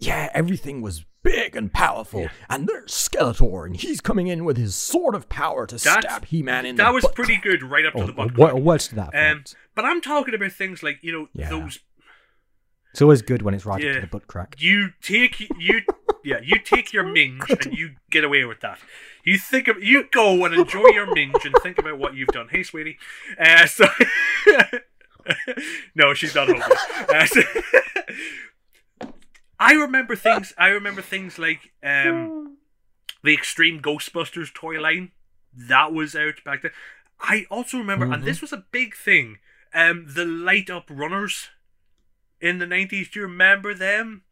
Speaker 4: Yeah, everything was big and powerful,
Speaker 2: Yeah.
Speaker 4: and there's Skeletor, and he's coming in with his sword of power to
Speaker 2: That's-
Speaker 4: stab He-Man in the
Speaker 2: That was
Speaker 4: butt
Speaker 2: pretty
Speaker 4: crack.
Speaker 2: good right up to the butt.
Speaker 4: what-
Speaker 2: crack.
Speaker 4: or words to that
Speaker 2: Um, but I'm talking about things like, you know,
Speaker 4: Yeah.
Speaker 2: those
Speaker 4: It's always good when it's right up to the butt crack.
Speaker 2: you take you yeah you take your minge and you get away with that you think of you go and enjoy your minge and think about what you've done hey sweetie uh, so no she's not home uh, so- i remember things i remember things like um the extreme ghostbusters toy line that was out back then i also remember and
Speaker 4: Mhm.
Speaker 2: this was a big thing um the light up runners in the 90s do you remember them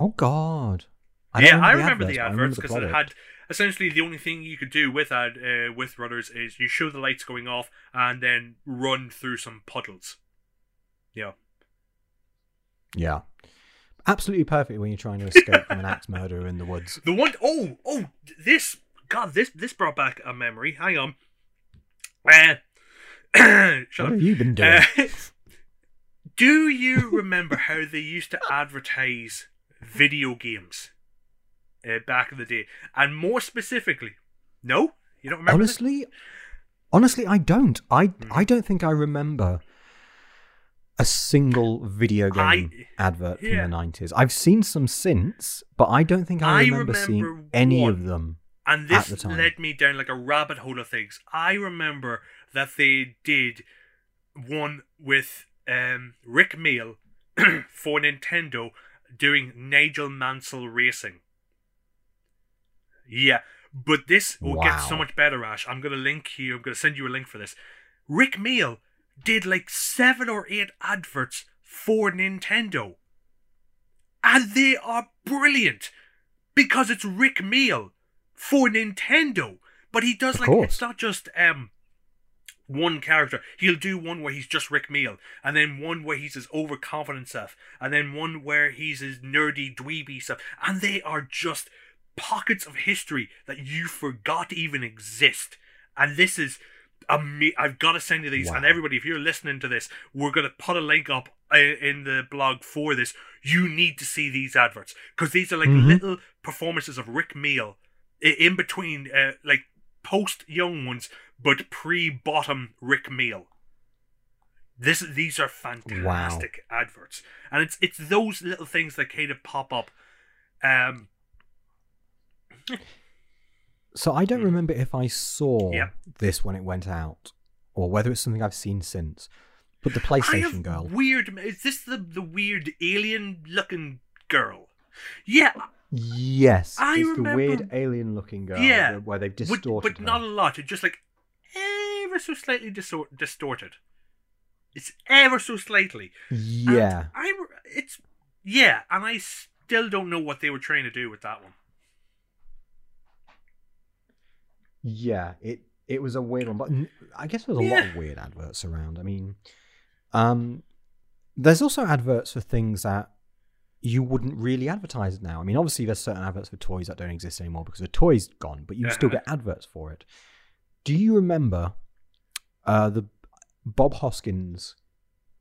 Speaker 4: Oh God.
Speaker 2: yeah,
Speaker 4: don't
Speaker 2: I remember the adverts because it had essentially the only thing you could do with ad uh, with runners is you show the lights going off and then run through some puddles. Yeah,
Speaker 4: Yeah. Absolutely perfect when you're trying to escape from an axe murderer in the woods.
Speaker 2: the one oh oh this God this this brought back a memory. Hang on. Uh,
Speaker 4: What
Speaker 2: up.
Speaker 4: have you been doing?
Speaker 2: Uh, do you remember how they used to advertise video games uh, back in the day, and more specifically, no, you don't remember.
Speaker 4: honestly, honestly, I don't. I
Speaker 2: Hmm.
Speaker 4: I don't think I remember a single video game
Speaker 2: I-
Speaker 4: advert
Speaker 2: yeah.
Speaker 4: from the 90s. I've seen some since, but I don't think I
Speaker 2: I
Speaker 4: remember, seeing
Speaker 2: remember
Speaker 4: any of them.
Speaker 2: And
Speaker 4: at
Speaker 2: this
Speaker 4: the time.
Speaker 2: led me down like a rabbit hole of things. I remember that they did one with um, Rik Mayall for Nintendo doing Nigel Mansell Racing. Yeah, but this will get so much better, Ash. I'm going to link you, I'm going to send you a link for this. Rik Mayall did like seven or eight adverts for Nintendo. And they are brilliant because it's Rik Mayall for Nintendo. But he does
Speaker 4: Of
Speaker 2: like
Speaker 4: course.
Speaker 2: it's not just um one character. He'll do one where he's just Rik Mayall, and then one where he's his overconfident self, and then one where he's his nerdy dweeby stuff. And they are just pockets of history that you forgot even exist. And this is ama- I've got to send you these. And everybody, if you're listening to this, we're going to put a link up uh, in the blog for this. You need to see these adverts because these are like
Speaker 4: Mhm.
Speaker 2: little performances of Rik Mayall in between, uh, like post young ones, but pre bottom Rik Mayall. This these are fantastic adverts, and it's it's those little things that kind of pop up. Um,
Speaker 4: So I don't
Speaker 2: Mm.
Speaker 4: remember if I saw this when it went out, or whether it's something I've seen since. But the
Speaker 2: I
Speaker 4: PlayStation girl.
Speaker 2: weird. Is this the the weird alien looking girl? Yeah,
Speaker 4: Yes,
Speaker 2: I
Speaker 4: it's
Speaker 2: remember-
Speaker 4: the weird alien-looking girl.
Speaker 2: Yeah,
Speaker 4: where- they've
Speaker 2: but,
Speaker 4: distorted
Speaker 2: but not a lot. It's just like ever so slightly distor- distorted. It's ever so slightly. And
Speaker 4: Yeah,
Speaker 2: I. re- It's yeah, and I still don't know what they were trying to do with that one.
Speaker 4: Yeah. It it was a weird one, but I guess there's a lot of weird adverts around. I mean, um, there's also adverts for things that you wouldn't really advertise now. I mean, obviously there's certain adverts for toys that don't exist anymore because the toy's gone, but you still get adverts for it. Do you remember uh, the Bob Hoskins?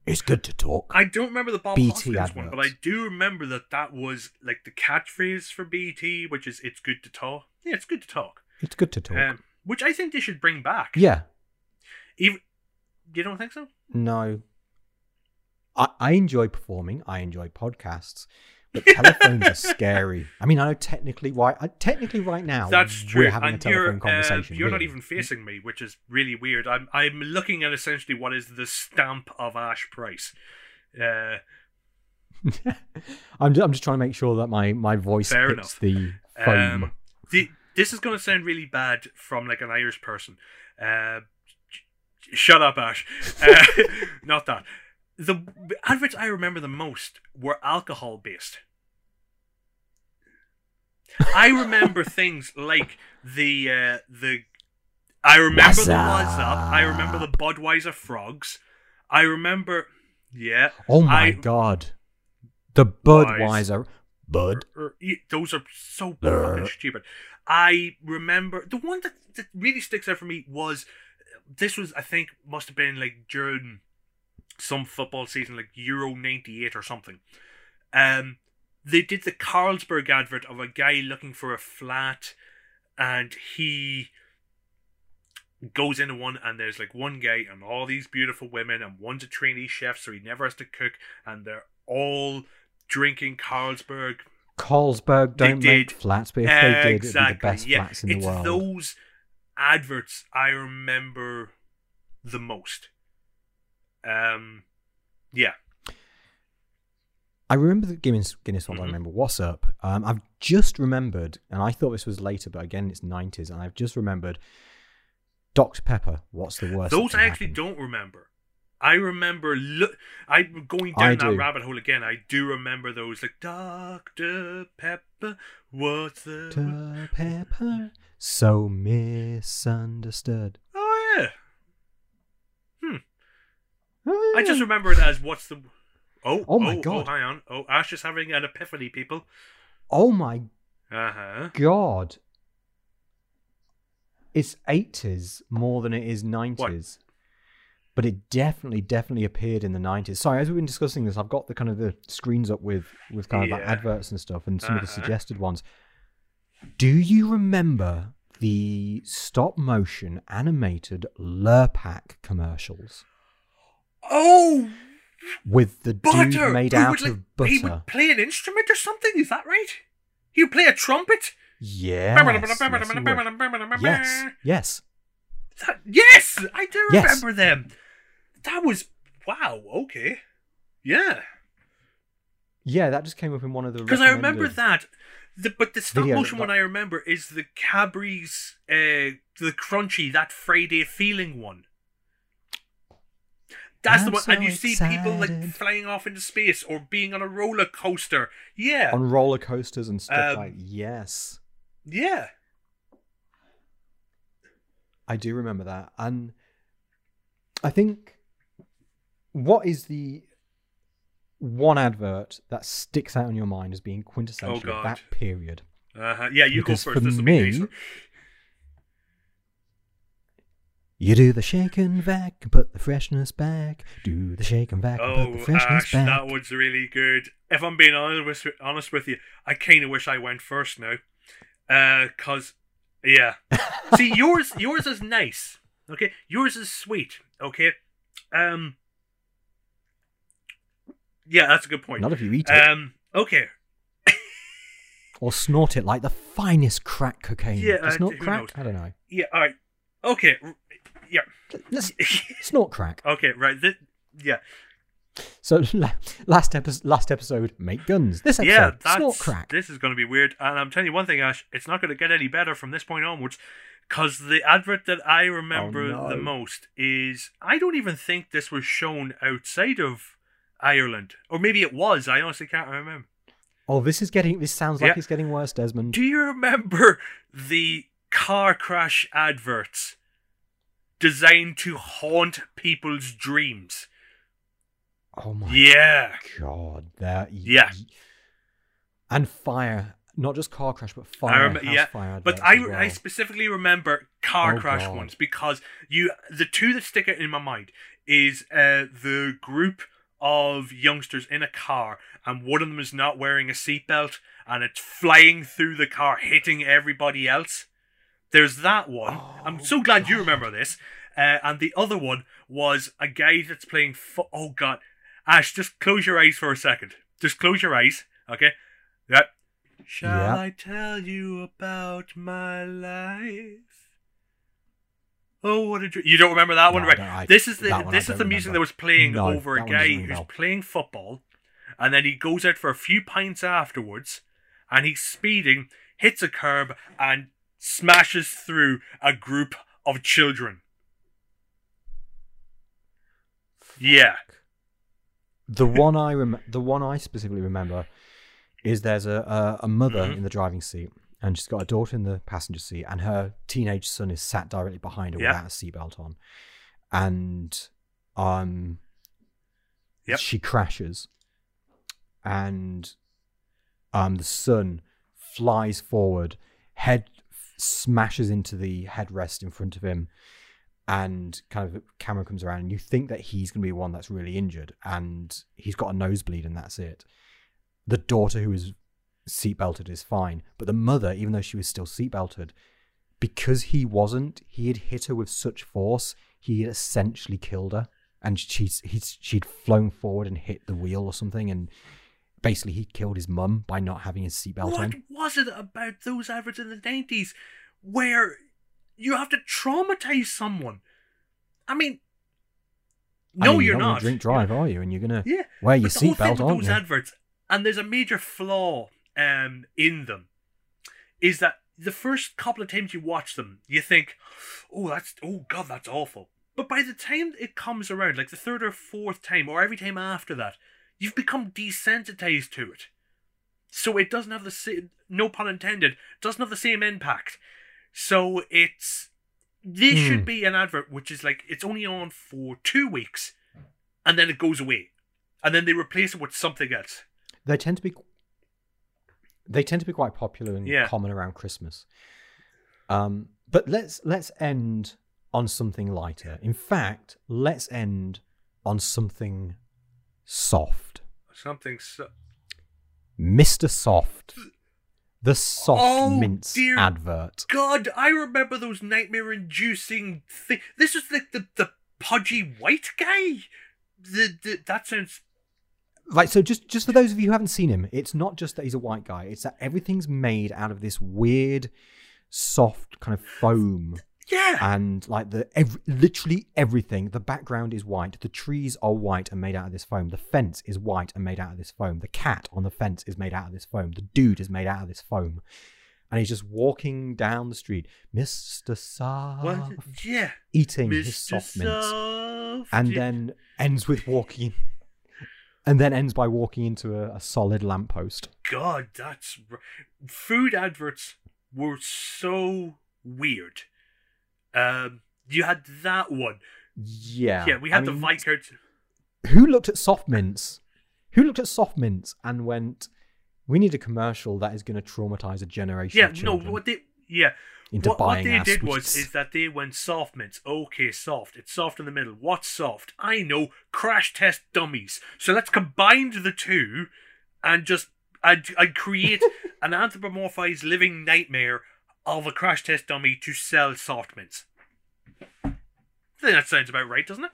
Speaker 4: It's good to talk.
Speaker 2: I don't remember the Bob
Speaker 4: BT
Speaker 2: Hoskins one, but I do remember that that was like the catchphrase for BT, which is "It's good to talk." Yeah, it's good to talk.
Speaker 4: It's good to talk.
Speaker 2: Um, which I think they should bring back.
Speaker 4: yeah.
Speaker 2: Even you don't think so?
Speaker 4: No. I, I enjoy performing. I enjoy podcasts, but telephones are scary. I mean, I know technically why. I, technically, right now,
Speaker 2: That's true.
Speaker 4: We're having a telephone
Speaker 2: you're, uh,
Speaker 4: conversation.
Speaker 2: you're not even facing me, which is really weird. I'm I'm looking at essentially what is the stamp of Ash Price. Uh,
Speaker 4: I'm just, I'm just trying to make sure that my my voice
Speaker 2: Fair
Speaker 4: hits
Speaker 2: enough.
Speaker 4: the foam.
Speaker 2: um, the, this is going to sound really bad from like an Irish person. Uh, sh- shut up, Ash. Uh, not that. The adverts I remember the most were alcohol based. I remember things like the uh, the. I remember
Speaker 4: What's
Speaker 2: the What's Up. I remember the? Budweiser frogs. I remember, yeah.
Speaker 4: oh my
Speaker 2: I-
Speaker 4: god, the Budweiser Bud.
Speaker 2: er, those are so fucking stupid. I remember the one that, that really sticks out for me was this was I think must have been like during some football season like Euro '98 or something. Um, they did the Carlsberg advert of a guy looking for a flat, and he goes into one and there's like one guy and all these beautiful women and one's a trainee chef so he never has to cook and they're all drinking Carlsberg
Speaker 4: Carlsberg don't make flats, but if they did, it'd be the best
Speaker 2: yeah,
Speaker 4: flats in
Speaker 2: it's
Speaker 4: the world.
Speaker 2: those adverts I remember the most. Um, yeah,
Speaker 4: I remember the Guinness Guinness one. I
Speaker 2: Mhm.
Speaker 4: remember what's up. Um, I've just remembered, and I thought this was later, but again, it's nineties, and I've just remembered Dr Pepper. What's the worst?
Speaker 2: those I actually
Speaker 4: happen?
Speaker 2: don't remember. I remember look. I'm going
Speaker 4: I
Speaker 2: down that
Speaker 4: do.
Speaker 2: rabbit hole again. I do remember those like Doctor Pepper. What's the?
Speaker 4: Dr Pepper, so misunderstood.
Speaker 2: Oh yeah. I just remember it as what's the. Oh,
Speaker 4: Oh my
Speaker 2: oh,
Speaker 4: God.
Speaker 2: Oh, hang on. Oh, Ash is having an epiphany, people.
Speaker 4: Oh my
Speaker 2: Uh huh.
Speaker 4: god! It's eighties more than it is nineties. But it definitely, definitely appeared in the nineties. Sorry, as we've been discussing this, I've got the kind of the screens up with with kind of like adverts and stuff, and some of the
Speaker 2: Uh-huh.
Speaker 4: suggested ones. Do you remember the stop motion animated Lurpak commercials?
Speaker 2: Oh
Speaker 4: with the
Speaker 2: butter
Speaker 4: dude made
Speaker 2: who
Speaker 4: out
Speaker 2: would, like,
Speaker 4: of butter.
Speaker 2: He would play an instrument or something. Is that right? He would play a trumpet.
Speaker 4: Yes, yes, yes, yes.
Speaker 2: That- yes, I do
Speaker 4: Yes.
Speaker 2: remember them. That was wow. Okay, yeah.
Speaker 4: Yeah, that just came up in one of the.
Speaker 2: Because I remember that. The, but the stop motion one I remember is the Cadbury's, uh, the crunchy, that Friday feeling one. That's the
Speaker 4: I'm
Speaker 2: one, and you
Speaker 4: so
Speaker 2: see people like flying off into space or being on a roller coaster. Yeah,
Speaker 4: on roller coasters and stuff
Speaker 2: Um,
Speaker 4: like. Yes,
Speaker 2: yeah.
Speaker 4: I do remember that, and I think what is the one advert that sticks out in your mind as being quintessential
Speaker 2: Oh,
Speaker 4: of that period?
Speaker 2: Uh-huh. Yeah, you
Speaker 4: Because
Speaker 2: go first.
Speaker 4: for
Speaker 2: This
Speaker 4: me- You do the shake and vac and put the freshness back. Do the shake and vac and put
Speaker 2: Oh,
Speaker 4: the freshness
Speaker 2: Ash,
Speaker 4: back.
Speaker 2: that one's really good. If I'm being honest with, honest with you, I kind of wish I went first now, Uh 'cause yeah. See, yours yours is nice. Okay, yours is sweet. Okay, um, yeah, that's a good point.
Speaker 4: Not if you eat it
Speaker 2: Um, okay,
Speaker 4: or snort it like the finest crack cocaine.
Speaker 2: Yeah, uh,
Speaker 4: snort crack?
Speaker 2: knows?
Speaker 4: I don't know.
Speaker 2: yeah, all right, okay, yeah,
Speaker 4: Let's snort crack.
Speaker 2: okay, right. This, yeah,
Speaker 4: So last episode, last episode, make guns. This episode,
Speaker 2: yeah, that's
Speaker 4: snort crack.
Speaker 2: this is going to be weird. And I'm telling you one thing, Ash, it's not going to get any better from this point onwards. Because the advert that I remember
Speaker 4: Oh, no.
Speaker 2: the most is I don't even think this was shown outside of Ireland, or maybe it was. I honestly can't remember.
Speaker 4: Oh, this is getting. This sounds like
Speaker 2: Yeah.
Speaker 4: it's getting worse, Desmond.
Speaker 2: Do you remember the car crash adverts designed to haunt people's dreams?
Speaker 4: oh my
Speaker 2: Yeah.
Speaker 4: god, that.
Speaker 2: Yeah.
Speaker 4: And fire, not just car crash, but fire.
Speaker 2: rem-
Speaker 4: house
Speaker 2: yeah,
Speaker 4: fire
Speaker 2: But I,
Speaker 4: well.
Speaker 2: I specifically remember car
Speaker 4: Oh,
Speaker 2: crash
Speaker 4: God.
Speaker 2: ones because you the two that stick out in my mind is uh, the group of youngsters in a car and one of them is not wearing a seatbelt and it's flying through the car hitting everybody else. There's that one. I'm
Speaker 4: Oh,
Speaker 2: so glad you remember this. Uh, and the other one was a guy that's playing. Fo- oh God, Ash, just close your eyes for a second. Just close your eyes, okay? Yep. Shall
Speaker 4: Yeah.
Speaker 2: I tell you about my life? Oh, what a dream! You don't remember that one,
Speaker 4: No, I
Speaker 2: right?
Speaker 4: I-
Speaker 2: this is the
Speaker 4: one
Speaker 2: this is the music
Speaker 4: remember.
Speaker 2: that was playing
Speaker 4: No,
Speaker 2: over a guy
Speaker 4: doesn't ring a
Speaker 2: who's
Speaker 4: bell.
Speaker 2: playing football, and then he goes out for a few pints afterwards, and he's speeding, hits a curb, and smashes through a group of children. Yeah.
Speaker 4: The one I rem- the one I specifically remember is there's a a, a mother
Speaker 2: Mhm.
Speaker 4: in the driving seat and she's got a daughter in the passenger seat and her teenage son is sat directly behind her
Speaker 2: Yeah.
Speaker 4: without a seatbelt on, and um,
Speaker 2: Yep.
Speaker 4: she crashes, and um the son flies forward, head smashes into the headrest in front of him and kind of camera comes around and you think that he's going to be one that's really injured and he's got a nosebleed and that's it the daughter who is seatbelted is fine but the mother even though she was still seatbelted because he wasn't he had hit her with such force he had essentially killed her and she's he's she'd flown forward and hit the wheel or something and basically he killed his mum by not having his seatbelt on.
Speaker 2: What
Speaker 4: on
Speaker 2: was it about those adverts in the nineties where you have to traumatize someone? I mean,
Speaker 4: I
Speaker 2: no,
Speaker 4: mean,
Speaker 2: you're
Speaker 4: not gonna
Speaker 2: not.
Speaker 4: drink drive are you and you're gonna
Speaker 2: Yeah,
Speaker 4: wear your
Speaker 2: but the whole thing
Speaker 4: seatbelt aren't
Speaker 2: those
Speaker 4: you
Speaker 2: adverts, and there's a major flaw um, in them, is that the first couple of times you watch them, you think, "Oh, that's oh god, that's awful." But by the time it comes around, like the third or fourth time, or every time after that, you've become desensitized to it. So it doesn't have the same, no pun intended, doesn't have the same impact. So it's this
Speaker 4: Hmm.
Speaker 2: should be an advert which is like it's only on for two weeks, and then it goes away, and then they replace it with something else.
Speaker 4: they tend to be they tend to be quite popular and
Speaker 2: Yeah.
Speaker 4: common around Christmas. Um, but let's let's end on something lighter. In fact, let's end on something soft.
Speaker 2: Something so.
Speaker 4: Mr. Soft. The soft
Speaker 2: Oh,
Speaker 4: mints
Speaker 2: dear
Speaker 4: advert.
Speaker 2: God, I remember those nightmare-inducing thing. This was like the the pudgy white guy. the, the that sounds
Speaker 4: Right, so just just for those of you who haven't seen him, it's not just that he's a white guy; it's that everything's made out of this weird, soft kind of foam,
Speaker 2: yeah.
Speaker 4: and like the ev- literally everything. The background is white. The trees are white and made out of this foam. The fence is white and made out of this foam. The cat on the fence is made out of this foam. The dude is made out of this foam, and he's just walking down the street, Mister Soft,
Speaker 2: What? Yeah.
Speaker 4: eating his
Speaker 2: Mr.
Speaker 4: soft mints
Speaker 2: Soft.
Speaker 4: and
Speaker 2: Yeah.
Speaker 4: then ends with walking and then ends by walking into a, a solid lamppost
Speaker 2: God, that's food adverts were so weird. Um, you had that one.
Speaker 4: yeah
Speaker 2: Yeah, we
Speaker 4: I
Speaker 2: had the
Speaker 4: mean,
Speaker 2: Vikert.
Speaker 4: who looked at soft mints who looked at soft mints and went we need a commercial that is going to traumatize a generation
Speaker 2: Yeah, no, what they yeah.
Speaker 4: Into
Speaker 2: what, what they did was is that they went soft mints. Okay, soft. It's soft in the middle. What's soft? I know. Crash test dummies. So let's combine the two, and just I'd, I'd create an anthropomorphized living nightmare of a crash test dummy to sell soft mints. I think that sounds about right, doesn't it?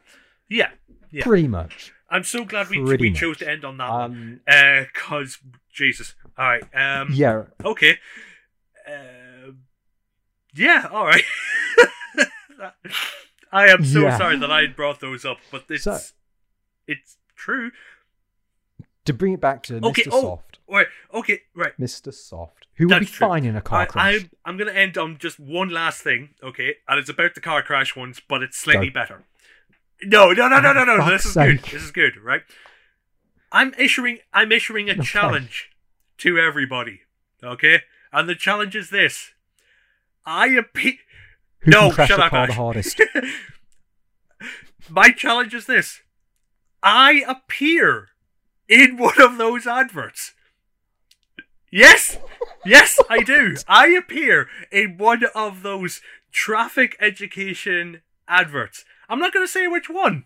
Speaker 2: Yeah, yeah.
Speaker 4: pretty much
Speaker 2: I'm so glad we
Speaker 4: Pretty
Speaker 2: we
Speaker 4: much.
Speaker 2: chose to end on that one.
Speaker 4: um
Speaker 2: Uh, cause Jesus. All right. Um.
Speaker 4: yeah
Speaker 2: Okay. Um yeah, all right. I am so
Speaker 4: Yeah.
Speaker 2: sorry that I brought those up, but it's
Speaker 4: So-
Speaker 2: it's true.
Speaker 4: to bring it back to
Speaker 2: Okay,
Speaker 4: mr
Speaker 2: oh.
Speaker 4: soft
Speaker 2: Right. Okay. Right.
Speaker 4: mr soft who would be
Speaker 2: true.
Speaker 4: fine in a car
Speaker 2: I,
Speaker 4: crash
Speaker 2: I'm I'm gonna end on just one last thing. Okay, and it's about the car crash ones, but it's slightly
Speaker 4: Go.
Speaker 2: better. No, no, no, no, no, no. This is
Speaker 4: fuck's
Speaker 2: good. This is good. Right. I'm issuing I'm issuing a
Speaker 4: Okay.
Speaker 2: challenge to everybody. Okay, and the challenge is this. I appeal.
Speaker 4: who
Speaker 2: no, shut up, Ash.
Speaker 4: the hardest
Speaker 2: My challenge is this. I appear in one of those adverts. Yes, yes, I do. I appear in one of those traffic education adverts. I'm not going to say which one.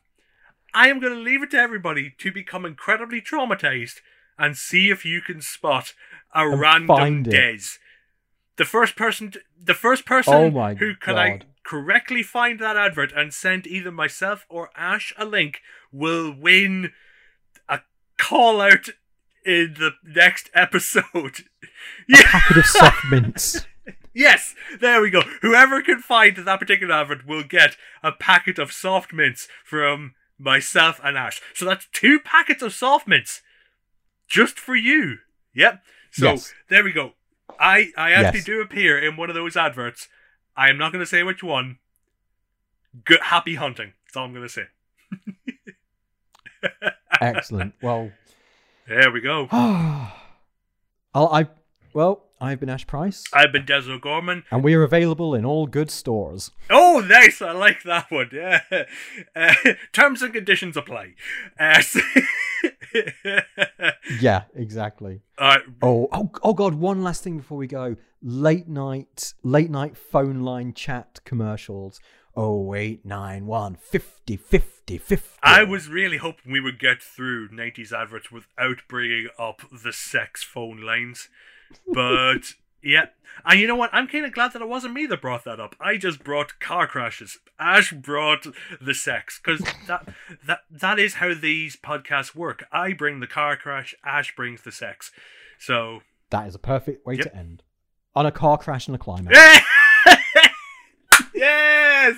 Speaker 2: I am going to leave it to everybody to become incredibly traumatized and see if you can spot a
Speaker 4: And
Speaker 2: random. Des. The first person, to, the first person
Speaker 4: Oh
Speaker 2: who can I correctly find that advert and send either myself or Ash a link will win a call out in the next episode.
Speaker 4: a packet of soft mints
Speaker 2: Yes, there we go. Whoever can find that particular advert will get a packet of soft mints from myself and Ash. So that's two packets of soft mints just for you. Yep. So
Speaker 4: Yes.
Speaker 2: there we go. I I actually
Speaker 4: Yes.
Speaker 2: do appear in one of those adverts. I am not going to say which one. Good, happy hunting. That's all I'm going to say.
Speaker 4: excellent well
Speaker 2: There we go.
Speaker 4: I'll, I well, I've been Ash Price,
Speaker 2: I've been Des O'Gorman.
Speaker 4: and we are available in all good stores.
Speaker 2: Oh, nice! I like that one. Yeah. Uh, terms and conditions apply. Uh, so-
Speaker 4: Yeah, exactly.
Speaker 2: Right.
Speaker 4: Oh, oh, oh God! One last thing before we go: late night, late night phone line chat commercials. Oh eight nine one fifty fifty fifty.
Speaker 2: I was really hoping we would get through 90s adverts without bringing up the sex phone lines. But, yeah. And you know what? I'm kind of glad that it wasn't me that brought that up. I just brought car crashes. Ash brought the sex. Because that, that, that is how these podcasts work. I bring the car crash, Ash brings the sex. So,
Speaker 4: That is a perfect way
Speaker 2: Yep.
Speaker 4: to end on a car crash and a climax.
Speaker 2: yes!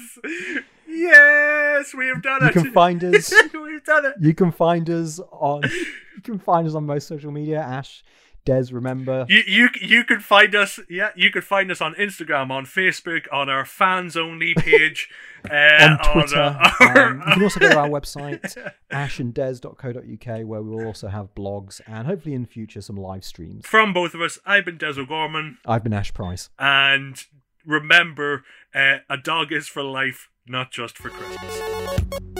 Speaker 2: Yes! We have done
Speaker 4: You
Speaker 2: it!
Speaker 4: can find us.
Speaker 2: We've done it!
Speaker 4: You can find us on. You can find us on most social media. Ash, Des, remember.
Speaker 2: You you you can find us yeah you can find us on Instagram on Facebook on our fans only page uh,
Speaker 4: on Twitter.
Speaker 2: uh, our-
Speaker 4: um, you can also go to our website, ashanddes.co.uk, where we will also have blogs and hopefully in future some live streams.
Speaker 2: from both of us. I've been Des O'Gorman,
Speaker 4: I've been Ash Price.
Speaker 2: and remember, uh, a dog is for life, not just for Christmas.